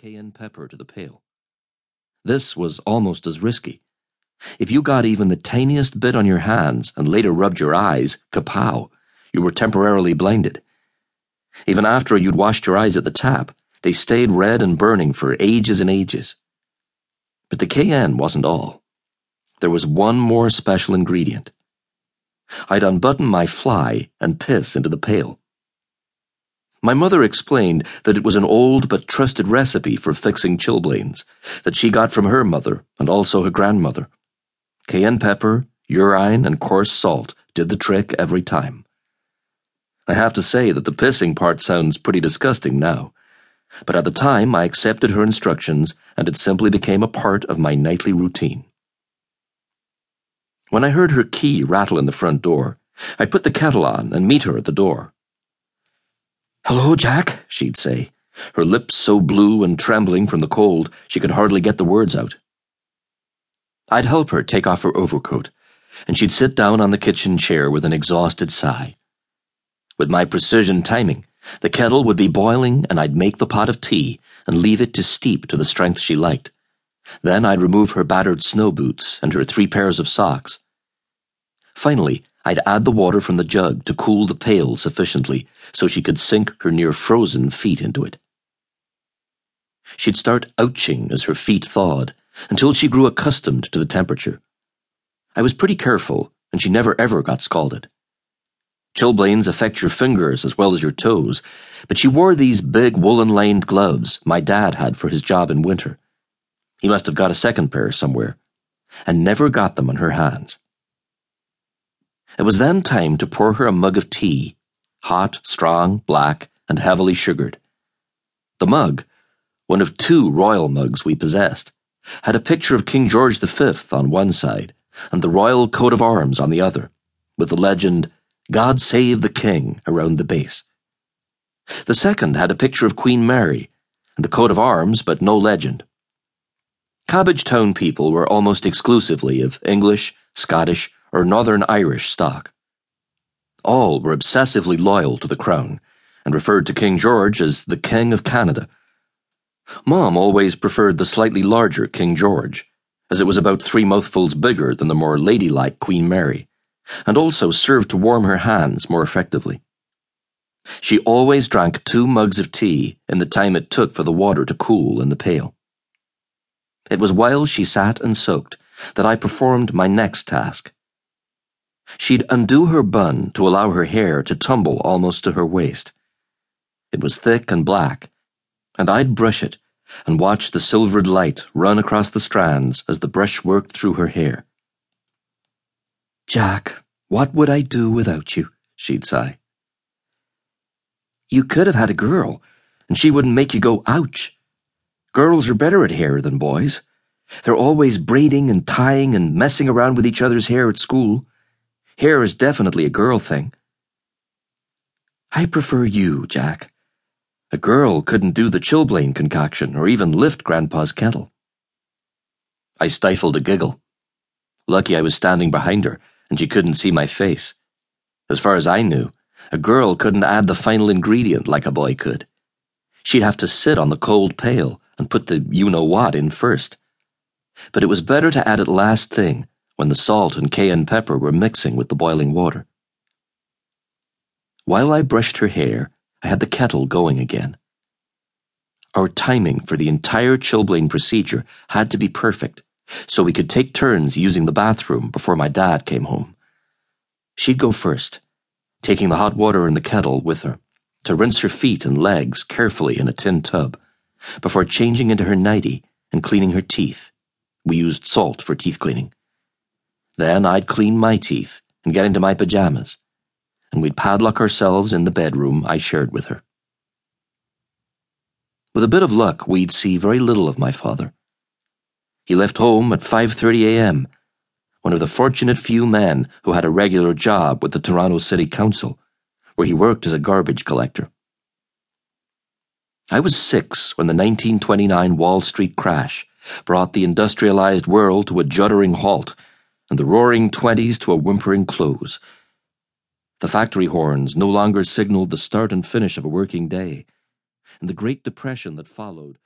cayenne pepper to the pail. This was almost as risky. If you got even the tiniest bit on your hands and later rubbed your eyes, kapow, you were temporarily blinded. Even after you'd washed your eyes at the tap, they stayed red and burning for ages and ages. But the cayenne wasn't all. There was one more special ingredient. I'd unbutton my fly and piss into the pail. My mother explained that it was an old but trusted recipe for fixing chilblains that she got from her mother and also her grandmother. Cayenne pepper, urine, and coarse salt did the trick every time. I have to say that the pissing part sounds pretty disgusting now, but at the time I accepted her instructions and it simply became a part of my nightly routine. When I heard her key rattle in the front door, I'd put the kettle on and meet her at the door. Hello, Jack, she'd say, her lips so blue and trembling from the cold she could hardly get the words out. I'd help her take off her overcoat, and she'd sit down on the kitchen chair with an exhausted sigh. With my precision timing, the kettle would be boiling and I'd make the pot of tea and leave it to steep to the strength she liked. Then I'd remove her battered snow boots and her three pairs of socks. Finally, I'd add the water from the jug to cool the pail sufficiently so she could sink her near frozen feet into it. She'd start ouching as her feet thawed until she grew accustomed to the temperature. I was pretty careful, and she never ever got scalded. Chilblains affect your fingers as well as your toes, but she wore these big woolen lined gloves my dad had for his job in winter. He must have got a second pair somewhere, and never got them on her hands. It was then time to pour her a mug of tea, hot, strong, black, and heavily sugared. The mug, one of two royal mugs we possessed, had a picture of King George V on one side and the royal coat of arms on the other, with the legend, God Save the King, around the base. The second had a picture of Queen Mary and the coat of arms, but no legend. Cabbagetown people were almost exclusively of English, Scottish, or Northern Irish stock. All were obsessively loyal to the crown and referred to King George as the King of Canada. Mom always preferred the slightly larger King George, as it was about three mouthfuls bigger than the more ladylike Queen Mary, and also served to warm her hands more effectively. She always drank two mugs of tea in the time it took for the water to cool in the pail. It was while she sat and soaked that I performed my next task She'd undo her bun to allow her hair to tumble almost to her waist. It was thick and black, and I'd brush it and watch the silvered light run across the strands as the brush worked through her hair. Jack, what would I do without you? she'd sigh. You could have had a girl, and she wouldn't make you go ouch. Girls are better at hair than boys. They're always braiding and tying and messing around with each other's hair at school. Hair is definitely a girl thing. I prefer you, Jack. A girl couldn't do the chilblain concoction or even lift Grandpa's kettle. I stifled a giggle. Lucky I was standing behind her and she couldn't see my face. As far as I knew, a girl couldn't add the final ingredient like a boy could. She'd have to sit on the cold pail and put the you know what in first. But it was better to add it last thing when the salt and cayenne pepper were mixing with the boiling water. While I brushed her hair, I had the kettle going again. Our timing for the entire chilblain procedure had to be perfect, so we could take turns using the bathroom before my dad came home. She'd go first, taking the hot water in the kettle with her, to rinse her feet and legs carefully in a tin tub, before changing into her nightie and cleaning her teeth. We used salt for teeth cleaning. Then I'd clean my teeth and get into my pajamas, and we'd padlock ourselves in the bedroom I shared with her. With a bit of luck, we'd see very little of my father. He left home at 5:30 a.m., one of the fortunate few men who had a regular job with the Toronto City Council, where he worked as a garbage collector. I was 6 when the 1929 Wall Street crash brought the industrialized world to a juddering halt and the roaring twenties to a whimpering close. The factory horns no longer signaled the start and finish of a working day, and the Great Depression that followed